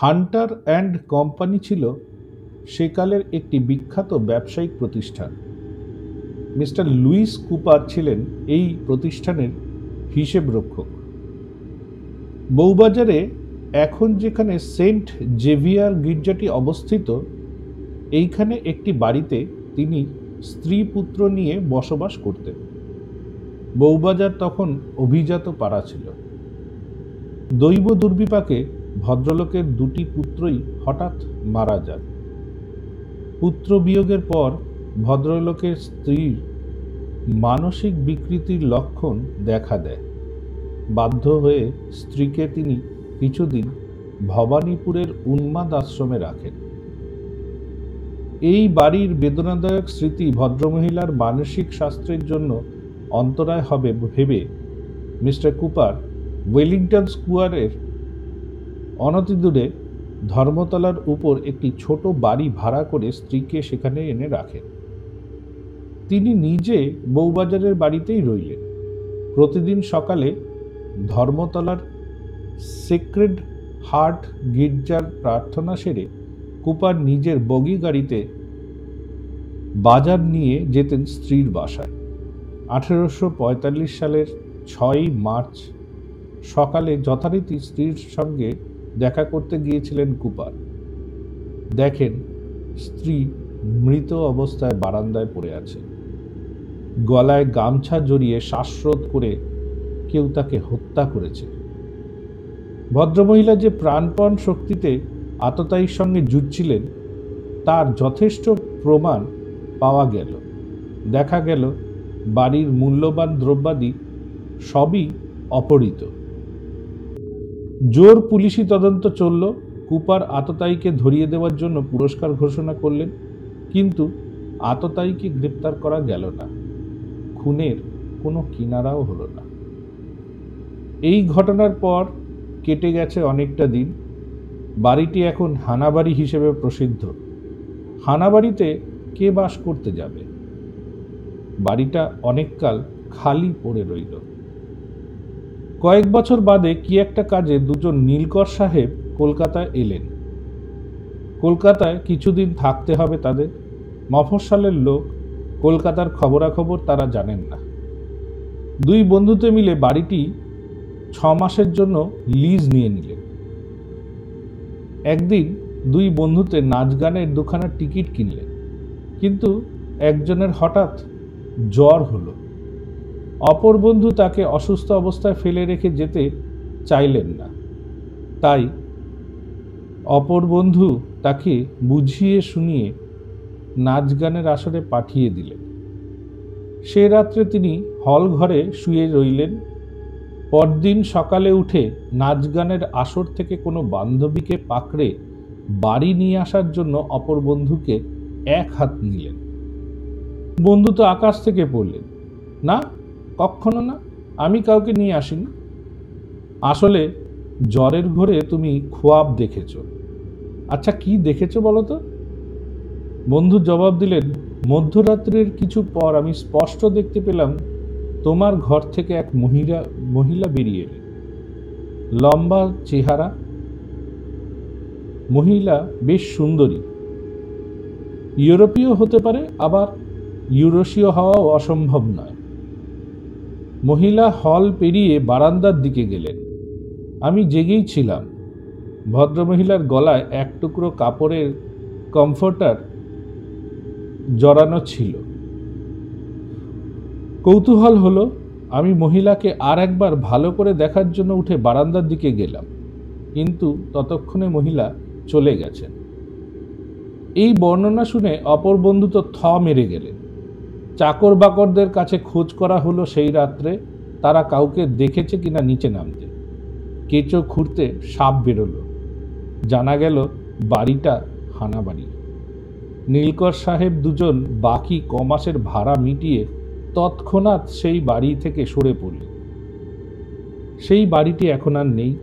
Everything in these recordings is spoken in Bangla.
হান্টার অ্যান্ড কোম্পানি ছিল সেকালের একটি বিখ্যাত ব্যবসায়িক প্রতিষ্ঠান। মিস্টার লুইস কুপার ছিলেন এই প্রতিষ্ঠানের হিসেব রক্ষক বউবাজারে এখন যেখানে সেন্ট জেভিয়ার গির্জাটি অবস্থিত, এইখানে একটি বাড়িতে তিনি স্ত্রী পুত্র নিয়ে বসবাস করতেন। বউবাজার তখন অভিজাত পাড়া ছিল। দৈব দুর্বিপাকে ভদ্রলোকের দুটি পুত্রই হঠাৎ মারা যান। পুত্র বিয়োগের পর ভদ্রলোকের স্ত্রীর মানসিক বিকৃতির লক্ষণ দেখা দেয়। বাধ্য হয়ে স্ত্রীকে তিনি কিছুদিন ভবানীপুরের উন্মাদ আশ্রমে রাখেন। এই বাড়ির বেদনাদায়ক স্মৃতি ভদ্রমহিলার মানসিক স্বাস্থ্যের জন্য অন্তরায় হবে ভেবে মিস্টার কুপার ওয়েলিংটন স্কোয়ারের অনতিদূরে ধর্মতলার উপর একটি ছোট বাড়ি ভাড়া করে স্ত্রীকে সেখানে এনে রাখেন। তিনি নিজে বউবাজারের বাড়িতেই রইলেন। প্রতিদিন সকালে ধর্মতলার সেক্রেড হার্ট গির্জার প্রার্থনা সেরে কুপার নিজের বগি গাড়িতে বাজার নিয়ে যেতেন স্ত্রীর বাসায়। আঠেরোশো পঁয়তাল্লিশ সালের ছয়ই মার্চ সকালে যথারীতি স্ত্রীর সঙ্গে দেখা করতে গিয়েছিলেন কুপার। দেখেন, স্ত্রী মৃত অবস্থায় বারান্দায় পড়ে আছে। গলায় গামছা জড়িয়ে শ্বাসরোধ করে কেউ তাকে হত্যা করেছে। ভদ্রমহিলা যে প্রাণপণ শক্তিতে আততায়ীর সঙ্গে জুটছিলেন তার যথেষ্ট প্রমাণ পাওয়া গেল। দেখা গেল, বাড়ির মূল্যবান দ্রব্যাদি সবই অপহৃত। জোর পুলিশি তদন্ত চলল। কুপার আততায়ীকে ধরিয়ে দেওয়ার জন্য পুরস্কার ঘোষণা করলেন, কিন্তু আততায়ীকে গ্রেপ্তার করা গেল না। খুনের কোনো কিনারাও হলো না। এই ঘটনার পর কেটে গেছে অনেকটা দিন। বাড়িটি এখন হানাবাড়ি হিসেবে প্রসিদ্ধ। হানাবাড়িতে কে বাস করতে যাবে? বাড়িটা অনেককাল খালি পড়ে রইল। কয়েক বছর বাদে কি একটা কাজে দুজন নীলকর সাহেব কলকাতায় এলেন। কলকাতায় কিছুদিন থাকতে হবে তাদের। মফস্বলের লোক কলকাতার খবরাখবর তারা জানেন না। দুই বন্ধুতে মিলে বাড়িটি ছ মাসের জন্য লিজ নিয়ে নিলেন। একদিন দুই বন্ধুতে নাচ গানের দুখানা টিকিট কিনলেন। কিন্তু একজনের হঠাৎ জ্বর হলো। অপর বন্ধু তাকে অসুস্থ অবস্থায় ফেলে রেখে যেতে চাইলেন না। তাই অপর বন্ধু তাকে বুঝিয়ে শুনিয়ে নাচ গানের আসরে পাঠিয়ে দিলেন। সে রাত্রে তিনি হল ঘরে শুয়ে রইলেন। পরদিন সকালে উঠে নাচ গানের আসর থেকে কোনো বান্ধবীকে পাকড়ে বাড়ি নিয়ে আসার জন্য অপর বন্ধুকে এক হাত নিলেন। বন্ধু তো আকাশ থেকে পড়লেন। না কখনো না, আমি কাউকে নিয়ে আসিনি। আসলে জ্বরের ঘরে তুমি খোয়াব দেখেছ। আচ্ছা কি দেখেছ বলো তো? বন্ধু জবাব দিলেন, মধ্যরাত্রের কিছু পর আমি স্পষ্ট দেখতে পেলাম, তোমার ঘর থেকে এক মহিলা মহিলা বেরিয়ে এলেন। লম্বা চেহারা। মহিলা বেশ সুন্দরী। ইউরোপীয় হতে পারে, আবার ইউরোশীয় হওয়াও অসম্ভব নয়। মহিলা হল পেরিয়ে বারান্দার দিকে গেলেন। আমি জেগেই ছিলাম। ভদ্রমহিলার গলায় এক টুকরো কাপড়ের কমফোর্টার জড়ানো ছিল। কৌতূহল হলো, আমি মহিলাকে আর একবার ভালো করে দেখার জন্য উঠে বারান্দার দিকে গেলাম, কিন্তু ততক্ষণে মহিলা চলে গেছেন। এই বর্ণনা শুনে অপর বন্ধু তো থ মেরে গেলেন। চাকর বাকরদের কাছে খোঁজ করা হলো সেই রাত্রে, তারা কাউকে দেখেছে কিনা নিচে নামতে। কেঁচো খুঁড়তে সাপ বেরোলো। জানা গেল, বাড়িটা হানাবাড়ি। নীলকর সাহেব দুজন বাকি কমাসের ভাড়া মিটিয়ে তৎক্ষণাৎ সেই বাড়ি থেকে সরে পড়ল সেই বাড়িটি এখন আর নেই।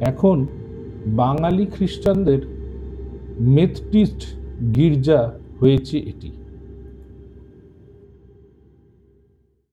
এখন বাঙালি খ্রিস্টানদের মেথডিস্ট গির্জা হয়েছে এটি।